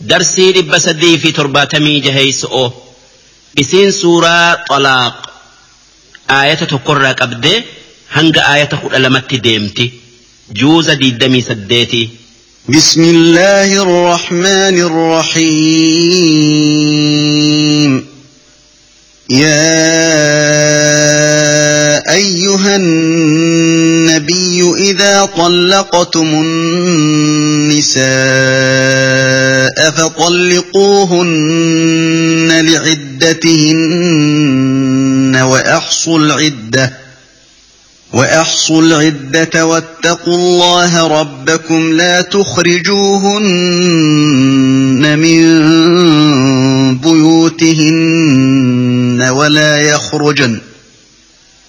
درسي دب في تربة مي بسين سورة طلاق آية تقرى قبدة هنگ آية تقول ألمت ديمتي جوز دي دمي سديتي بسم الله الرحمن الرحيم يا أيها النبي إذا طلقتم النساء فطلقوهن لعدتهن وأحصوا العدة وأحصوا العدة واتقوا الله ربكم لا تخرجوهن من بيوتهن ولا يخرجن.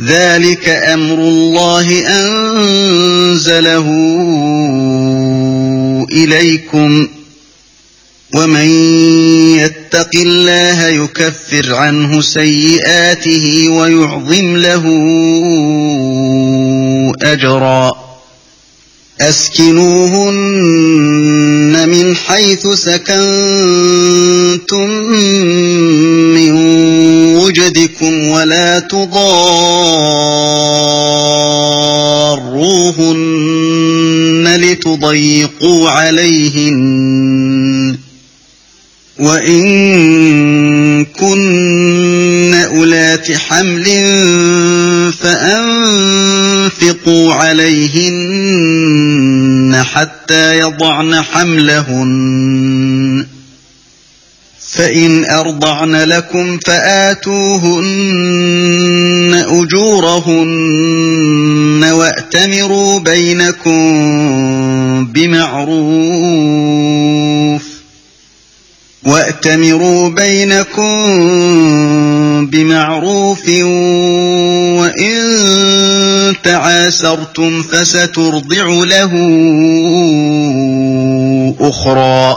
ذلك أمر الله أنزله إليكم ومن يتق الله يكفر عنه سيئاته ويعظم له أجرا. أسكنوهن من حيث سكنتم وجدكم ولا تضاروهن لتضيقوا عليهن وإن كن أولات حمل فأنفقوا عليهن حتى يضعن حملهن فإن أرضعن لكم فآتوهن أجورهن وأتمروا بينكم بمعروف وأتمروا بينكم بمعروف وإن تعاسرتم فسترضع له أخرى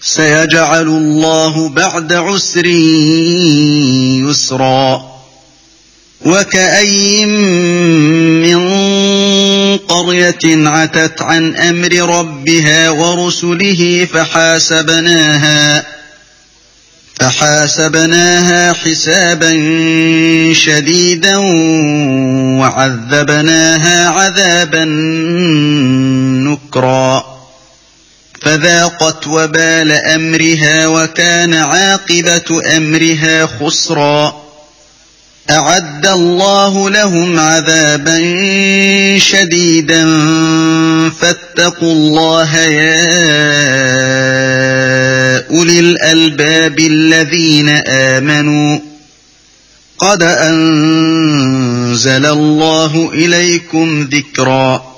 سيجعل الله بعد عسر يسرا وكأي من قرية عتت عن أمر ربها ورسله فحاسبناها فحاسبناها حسابا شديدا وعذبناها عذابا نكرا فذاقت وبال أمرها وكان عاقبة أمرها خسرا. أعد الله لهم عذابا شديدا. فاتقوا الله يا أولي الألباب الذين آمنوا. قد أنزل الله إليكم ذكرا.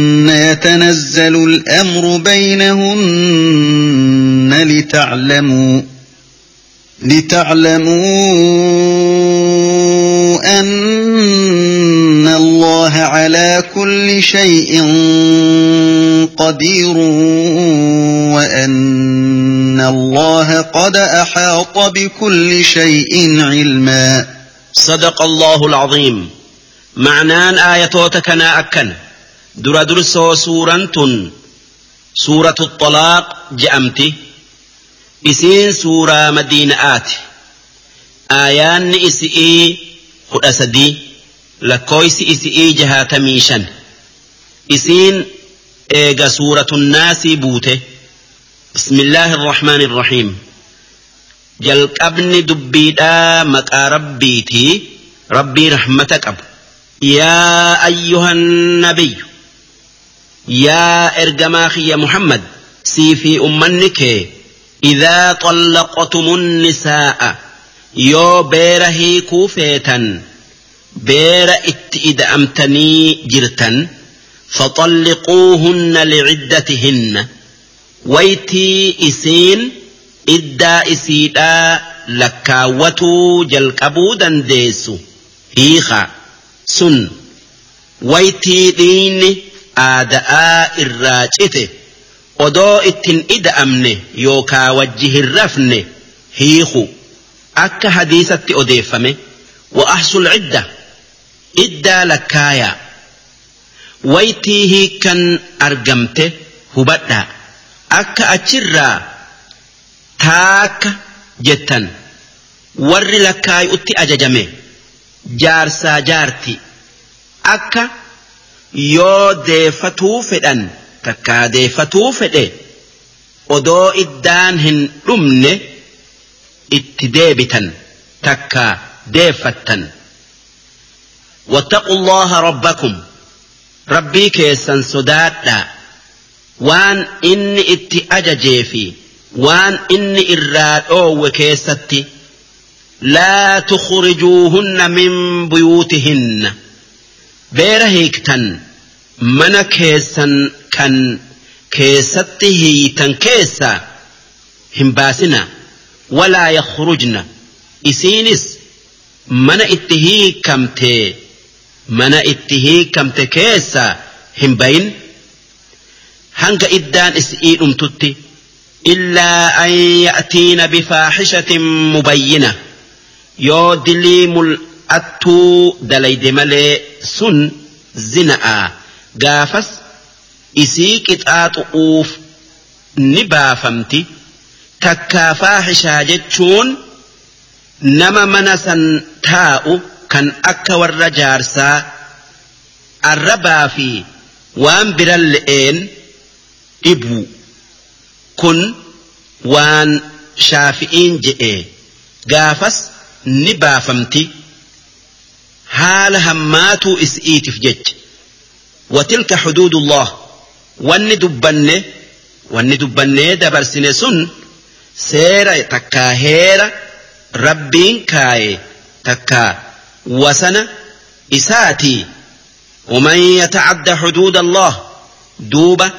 يتنزل الأمر بينهن لتعلموا لتعلموا أن الله على كل شيء قدير وأن الله قد أحاط بكل شيء علما. صدق الله العظيم. معنان آياتك دردرسو سورة سورة الطلاق جأمتي إسين سورة مدينة آت آيان إسئي خلأسدي لكويس إسئي جها تميشن إسين إيغا سورة الناس بوته بسم الله الرحمن الرحيم جل جلقبني دبيدا مكا ربيتي ربي رحمتك أب يا أيها النبي yaa ergamaa kiyya muhammad sii fi ummanni kee إذا طلقتم النساء يو بير هيكو فيتا بير اتئد أمتني جرتا فطلقوهن لعدتهن ويتي إسين إدا إسيدا لكاوتو جلقبو دنديسو هيخا سن ويتي aada'aa irraa cite odoo ittin ida'amne yookaa wajji hin rafne hiiku akka hadiisatti odeeffame wa'ahsul cidda iddaa lakkaaya waytii hiikkan argamte hubadhaa akka achirraa taakka jettan. Warri lakkaayu utti ajajame jaarsaa jaarti. Akka. Yoo deeffatuu fedhan takkaadeeffatuu fedhe odoo iddaan hin dhumne itti deebitan takka deeffattan واتقوا الله ربكم ربي كيسن صدادا وان إني اتي أججي في وان إني إراد أو كيستي لا تخرجوهن من بيوتهن بير هيكتن من كيسن kan keessatti hiitan keessa hin baasina walaa yakhrujna isiinis mana itti hiikamte mana itti hiikamte keessa hin bayin hanga iddaan isii dhumtutti illaa an ya'tiina bifaaxishatin mubayyina yoo dilii mul'attuu dalayde malee sun zina'aa gaafas isii qixaaxu'uuf ni baafamti takkaa faahishaa jechuun nama mana san taa'u kan akka warra jaarsaa arrabaa fi waan biran le'een dhibu kun waan shaafi'iin je'e gaafas ni baafamti حال هماتو اسئيت في جج وتلك حدود الله. وان دبنه وان دبنه دبر سنسن سيرا تكاهيرا ربين كاي تكا وسنا إساتي ومن يتعد حدود الله. دوبا.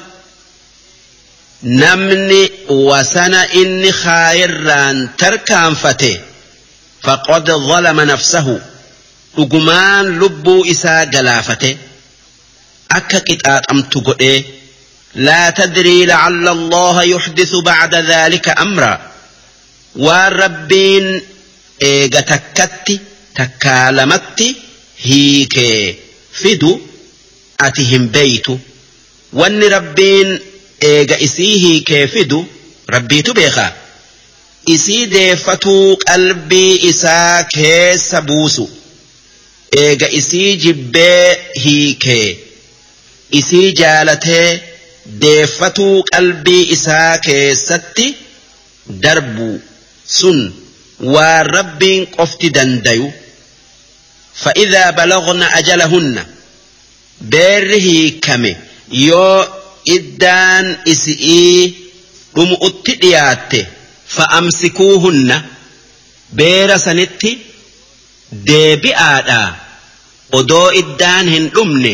نمني وسنا إني خائران تركان فتي فقد ظلم نفسه. Dhugumaan lubbuu isaa galaafate akka qixaaxamtu godhee laa tadrii lacalla allaha yuxdisu bacda dhaalika amraa waan rabbiin eega takkatti takkaa lamatti hiikee fidu ati hin beeytu wanni rabbiin eega isii hiikee fidu rabbiitu beekaa isii deeffatuu eega isii jibbee hiikee isii jaalatee deeffatuu qalbii isaa keessatti darbu. Sun waan rabbiin qofti dandayu. Fa'idaa balaqna ajalahunna. Beerri hiikame yoo iddaan isi'ii dhumu'utti dhiyaatte fa'amsikuuhunna. Beera sanitti deebi'aadhaa. odoo iddaan hin dhumne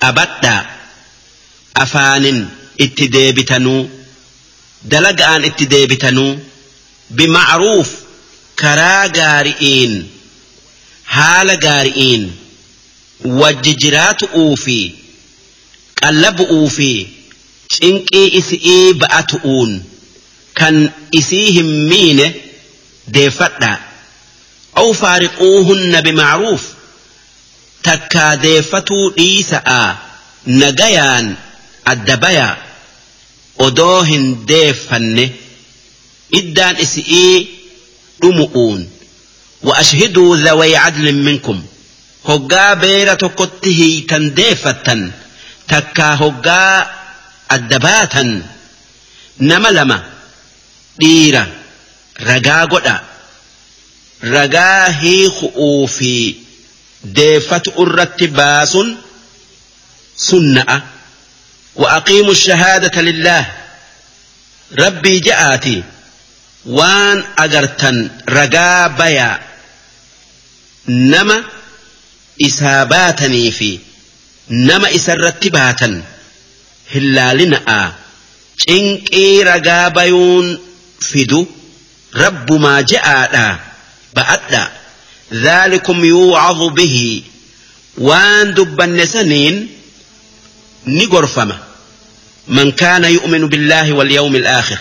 qabadhaa afaanin itti deebitanuu dalaga'aan itti deebitanuu bimacruuf karaa gaari'iin haala gaari'iin wajji jiraatu'uu fi qallabu'uu fi cinqii isi'ii ba'atu'uun kan isii hin miine deeffadhaa aw faariquuhunna bimacruuf بمعروف تكا ديفتو ديسا نجيان الدبيا أدوهن ديفن إدان إسئي أمؤون وأشهدوا ذوي عدل منكم هقا بيرة قته تنديفة تكا هقا الدباتا نملما ديرة رقا قدا ragaa hiiku'uu fi deeffatu irratti baasun sunna'a وأقيموا الشهادة لله ربي جاءتي وان أجرتن رجا بيا نما إساباتني في نما إسرتباتا هلالنا إنكي رجا بيون فدو رب ما جاء ba'adha ذلكم يوعظ به. وان دبن سنين نقرفما من كان يؤمن بالله واليوم الآخر.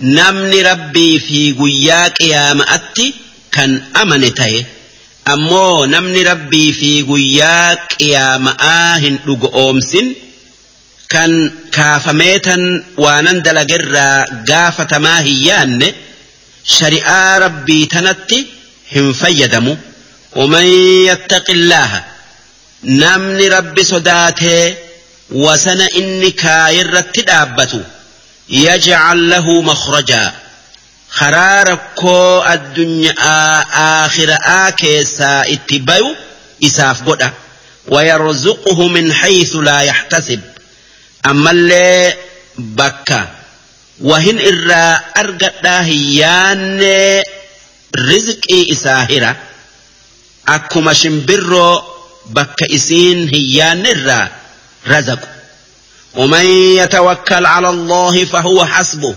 نمن ربي في قياك يا مأتي كان أمن تيه أمو نمن ربي في قياك يا مآهن لقومسن كان كافميتا وانندل قرى قافة ما هيان شريعة ربي تنتي فيدمو ومن يتق الله نمني ربي صداته وسن إني كاير يجعل له مخرجا خراركو الدنيا آخر آكيسا اتبايو إساف بدا ويرزقه من حيث لا يحتسب أما اللي بكّا irraa argadhaa hin yaanne رزق إي hira akkuma shimbirroo bakka isiin hin yaanne irraa razaqu ومن يتوكل على الله فهو حسبه.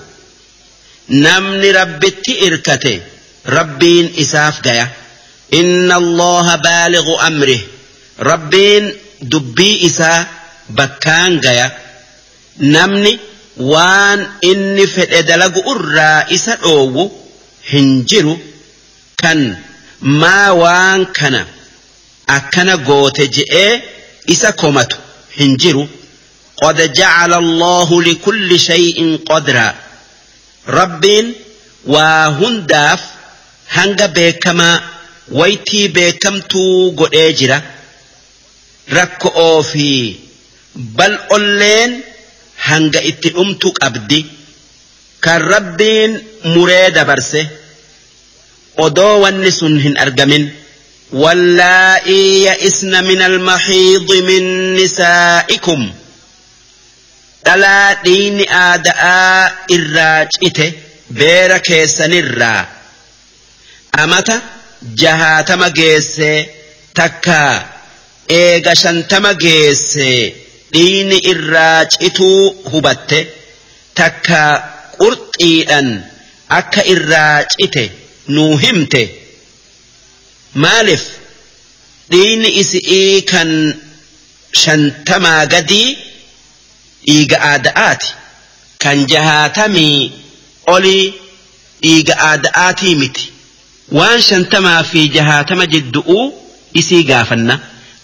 نمن رب إركته ربين إساف جايا إن الله بالغ أمره. ربين دبي إسا بكان جايا نمن وان إني فتدلق أرى إسا أوو. هنجرو. Kan maa waan kana akkana goote je'ee isa komatu هنجروا قد جعل الله لكل شيء قدرا رب وهنداف هنگ بكما ويتي بكمتو قد اجرا ركؤوا في بل أولين هنگ اتئمتك أبدي كان ربين مريد برسه odoo wanni sun hin argamin. Wallaa'ii ya'isna min almaxiidi min nisaa'ikum. Dhalaa dhiini aada'aa irraa cite beera keessanirraa. Amata jahaatama geesse takka eega shantama geesse dhiini irraa cituu hubatte takka qurxiidhan akka irraa cite. Nuu himte maaliif dhiini isi'ii kan shantamaa gadii dhiiga aada'aati. Kan jahaatamii olii dhiiga aada'aatii miti. Waan shantamaa fi jahaatama jiddu'uu isii gaafanna.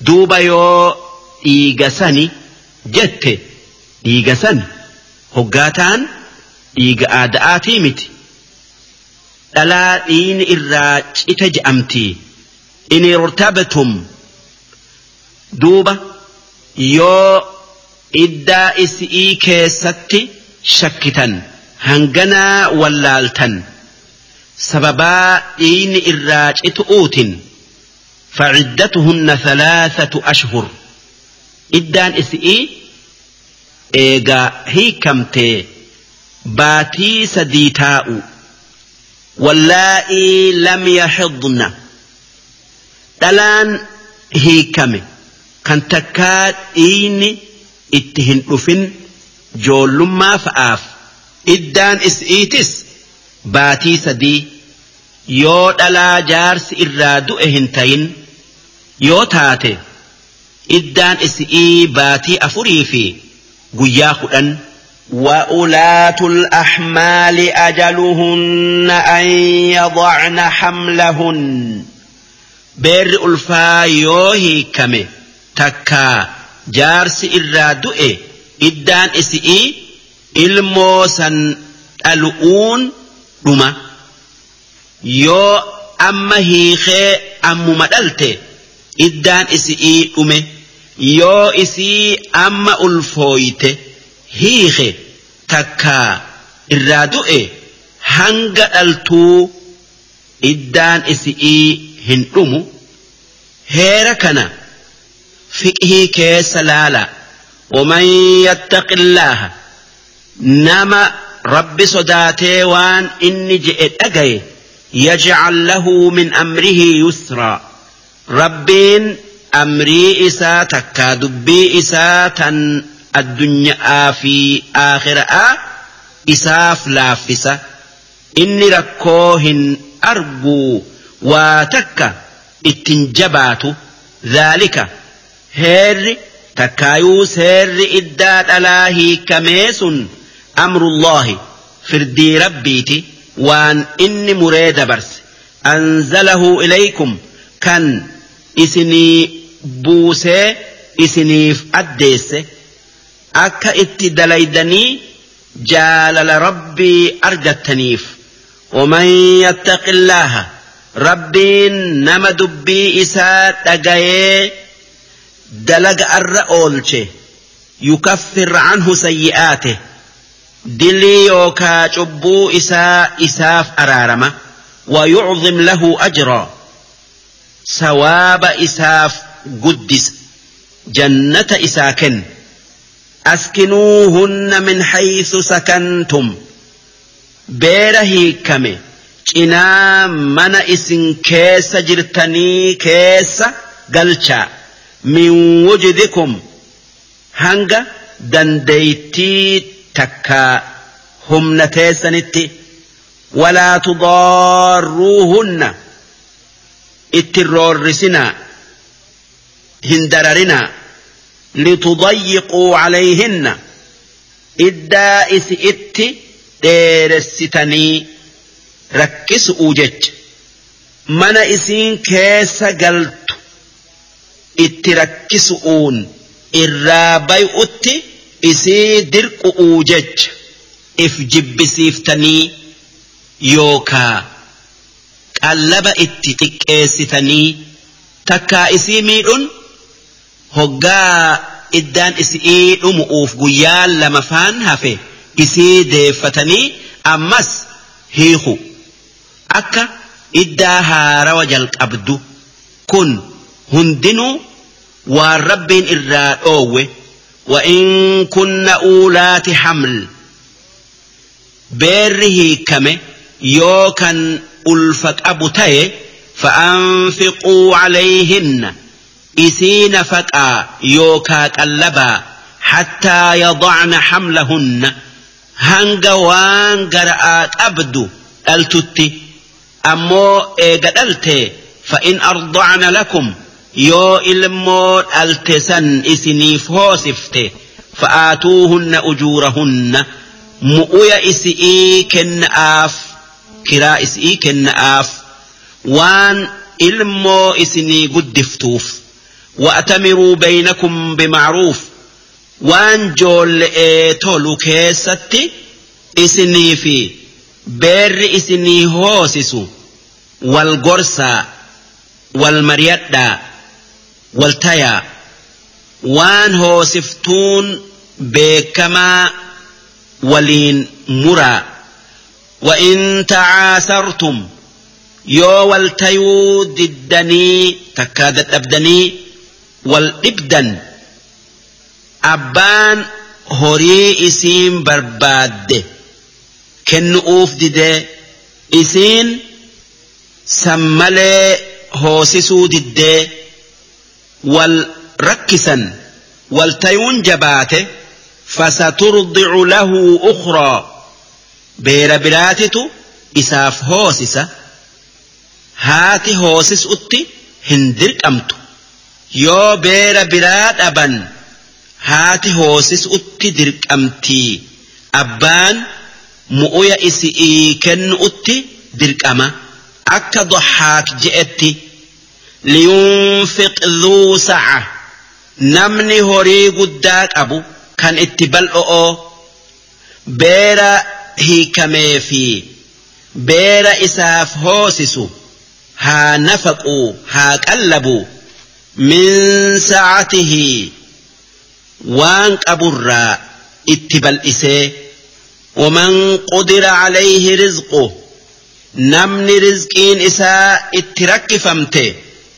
Duuba yoo dhiiga sani jette dhiiga sani hoggaataan dhiiga aada'aatii miti dhalaa dhiini irraa cite je'amti in irtabtum duuba yoo iddaa isii keessatti shakkitan hanganaa wallaaltan sababaa dhiini irraa citu'uutin فعدتهن ثلاثة أشهر إدان إسئي إيغا هيكمتي باتي سديتاؤ واللائي لم يحضن دلان هيكمي كان تكاد إيني اتهن أفن جولما فآف إدان إسئيتس باتي سدي yoo dhalaa jaarsi irraa du'e hin tayin yoo taate iddaan isi'ii baatii afurii fi guyyaa kudhan وأولاة الأحمال أجلهن أن يضعن حملهن. بير ألفا يوهي كمي. تكا جارس إرادؤي إدان إسئي إلموسا ألؤون رمى yoo amma hiikee ammuma dhalte iddaan isi'ii dhume yoo isii amma ulfooyte hiike takkaa irraa du'e hanga dhaltuu iddaan isi'ii hin dhumu heera kana fiqhii keessa laala ومن يتق الله نما رب صداتي وان إني جئت أجي يجعل له من أمره يسرا ربين أمري إسا تكا دبي إسا تن الدنيا في آخرة. إساف لافسة. إني ركوهن أرجو وتكا اتنجبات ذلك. هير تكايوس هير إدات ألاهي كميس أمر الله فردي ربيتي. waan inni muree dabarse anzalahu ilaykum kan isinii buusee isiniif addeesse akka itti dalaydanii jaalala rabbii argattaniif. ومن يتق الله ربين نما دبي إسا دقايه دلق الرأولش يكفر عنه سيئاته. dilii yookaa cubbuu isaa isaaf araarama ويعظم له أجرا. ثواب إساف قدس جنة إساكن. askinuuhunna min haythu sakantum beera hiikkame cinaa mana isin keessa jirtanii keessa galchaa min wujdikum hanga dandeeytii takkaa humna teessanitti walaa tudaarruuhunna itti roorrisinaa hin litudayyiquu calayhinna iddaa isi itti dheeressitanii rakkisu'uu jecha. Mana isiin keessa galtu itti rakkisu'uun irraa bay'utti isii dirqu'uu jecha. If jibbisiiftanii yookaa qallaba itti xiqqeessitanii takkaa isii miidhun hoggaa iddaan isii dhumu'uuf guyyaa lama faan hafe isii deeffatanii ammas hiiku akka iddaa haarawa jalqabdu kun hundinuu waan rabbiin irraa dhoowwe وإن كن أولات حمل beerri hiikame yoo kan ulfa qabu ta'e فأنفقوا عليهن إسين فقا يوكا قلبا حتى يضعن حملهن هنغ وان قرأ أبدو التتي أمو إيقا فإن أرضعن لكم يو إلمو ألتسن إسنيف هوسفته فآتوهن أجورهن mu'uya isi'ii kenna'aaf kiraa isi'ii kenna'aaf waan ilmoo isinii guddiftuuf. وأتمروا بينكم بمعروف. وان جول ايتولو كيستي اسني في بير اسني هوسسو والقرصة والمريدة والتايا وان هوسفتون بكما ولين مرا. وإن تعاسرتم يو والتايو ددني تكادت أبدني والإبدن. أبان هوري إسين برباد. كن أوف دي إسين سمالي هوسسو دي والركسا والتيون جبات. فسترضع له أخرى. بير براتتو إساف هوسسا هاتي هوسس أتي هندر أمتو. yoo beera biraa dhaban haati hoosis utti dirqamtii abbaan mu'uya isi'ii kennu'utti dirqama. Akka doxaak je'etti liyunfiq dhuu sa'a. Namni horii guddaa qabu kan itti bal'o'oo. Beera hiikamee fi beera isaaf hoosisu haa nafaquu haa qallabuu من سعته وان أبرا اتبا ومن قدر عليه رزقه نمن رزقين إساء اترك فمته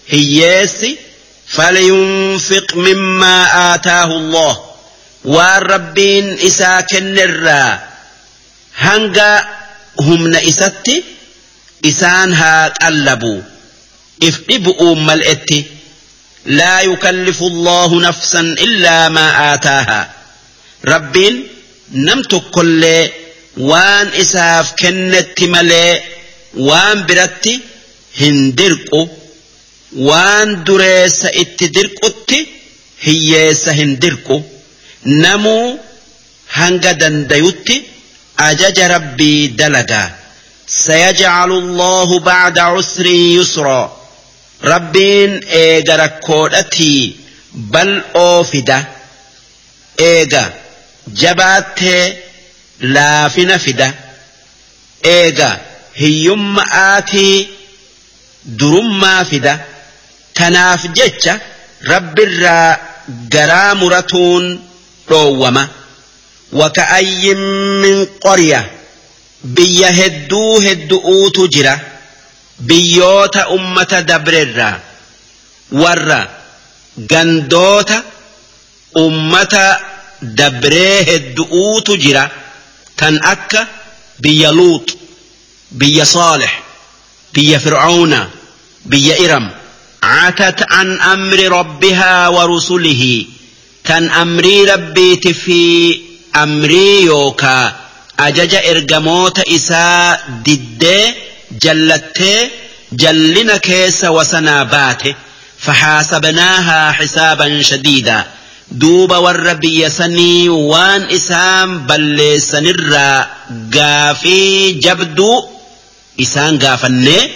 هياسي فلينفق مما آتاه الله والربين إساء كنر هنغا هم نئستي إسانها هاك ألبو إفقبوا ملئتي لا يكلف الله نفسا إلا ما آتاها. رب نمت كل وان إساف كنت ملي وان برتي هندرق وان دريس اتدرقت هي سهندرق نمو هنقدا ديوت أجج ربي دلقا سيجعل الله بعد عسر يسرا. Rabbiin eega rakkoodhatii bal'oo fida eega jabaattee laafina fida eega hiyyumma'aatii durummaa fida tanaaf jecha rabbirraa garaa muratuun dhoowwama waka'ayyin min qorya biyya hedduu heddu'uutu jira biyyoota ummata dabrerraa warra gandoota ummata dabree heddu'uutu jira tan akka biyya luux biyya saalix biyya fir'auna biyya iram عتت عن أمر ربها ورسله كان أمري ربي في أمري يوكا أجج إرجموت إساء دد جلت جلنا كيس وسنابات فحاسبناها حسابا شديدا دوب والربي يسني وان إسام بل سنرى قافي جبدو إسان قافني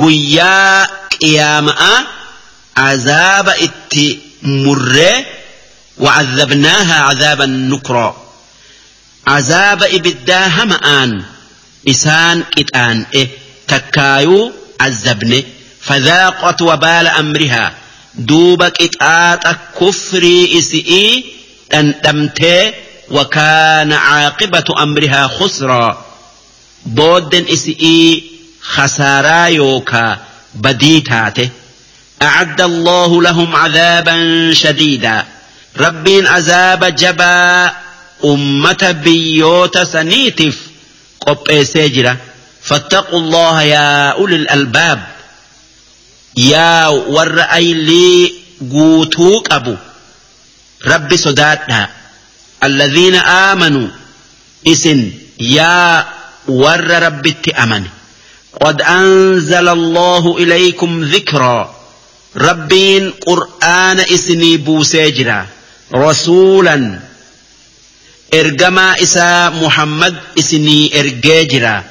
قيا قيامة عذاب اتي مرّي وعذبناها عذابا نكرا عذاب إبدا همآن إسان كتان إيه تكايو عذبني فذاقت وبال أمرها دوبك إتآت كفري إسئي أن وكان عاقبة أمرها خسرا بودن إسئي خسارا يوكا بديتاته أعد الله لهم عذابا شديدا ربين عذاب جبا أمة بيوت سنيتف سجرة فاتقوا الله يا أولي الألباب. يا ورأي لي قوتوك أبو. ربي صداتنا. الذين آمنوا. إسن. يا ور ربي أمن. قد أنزل الله إليكم ذكرًا. ربين قرآن إسني بوسيجرا رسولا. إسا محمد إسني إرجاجرا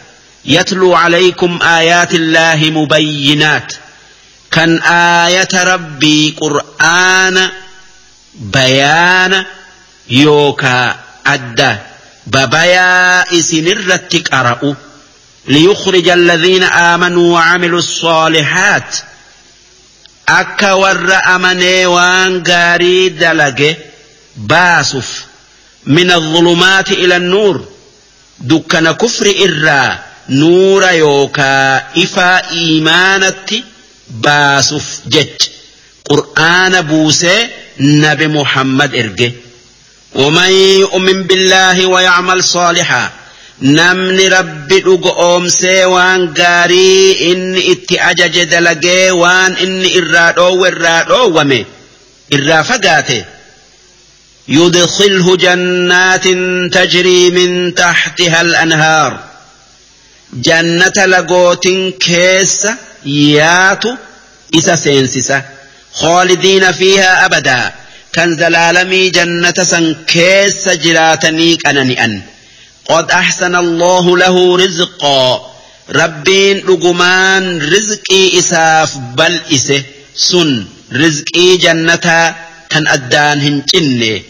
يتلو عليكم آيات الله مبينات كان آية ربي قرآن بيان يوكا أدى ببيا إسن الرتك أرأوا ليخرج الذين آمنوا وعملوا الصالحات akka warra amanee waan gaarii dalage baasuuf min adh-dhulumaati ila nuur dukkana kufri irraa nuura yookaa ifaa iimaanatti baasuuf jecha qur'aana buusee nabi muhammad erge ومن يؤمن بالله ويعمل صالحا namni rabbi dhugo oomsee waan gaarii inni itti ajaje dalagee waan inni irraa dhoowwe irraa dhoowwame irraa fagaate يدخله جنات تجري من تحتها الأنهار. جنة لقوت كيس ياتو إسا سينسسة خالدين فيها أبدا. كان زلالمي جنة سن كيس جراتني كننئن قد أحسن الله له رزقا. ربين لقمان رزقي إساف بل إسه. سن رزقي جنة كان أدان هنجنه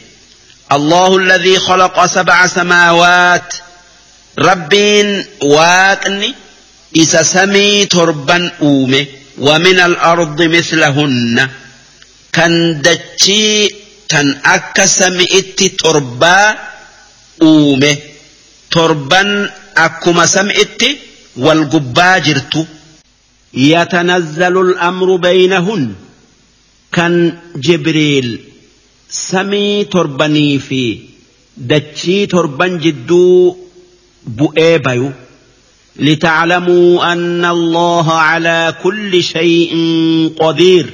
الله الذي خلق سبع سماوات. ربين واقني إسا سمي تربا أومه ومن الأرض مثلهن. كان دتشي تن أكا سمئت تربا torban akkuma sam'itti wal gubbaa jirtu yatanazzalu al'amru baynahun كان جبريل سمي ترباني في دتشي تربان جدو بؤيبايو لتعلموا أن الله على كل شيء قدير.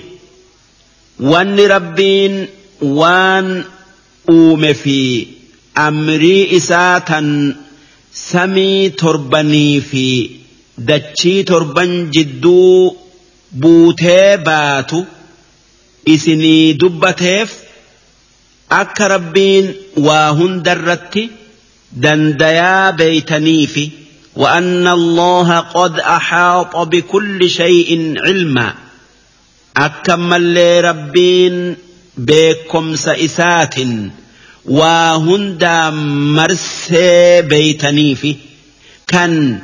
وأن ربين وان أوم في أمري إساتا سمي ترباني في دتشي تربان جدو بوتي باتو. isinii دبتيف akka rabbiin waa دنديا dandayaa beeytanii وأن الله قد أحاط بكل شيء علما أكم اللي ربين بكم سئسات وهند مرسي بيتنيف كان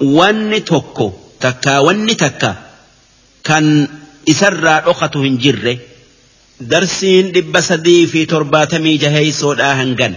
ون تكو تكا ون تكا كان isarraa dhokatu hin jirre darsiin dhibba sadii fi torbaatamii jaheeysoodhaa hangan.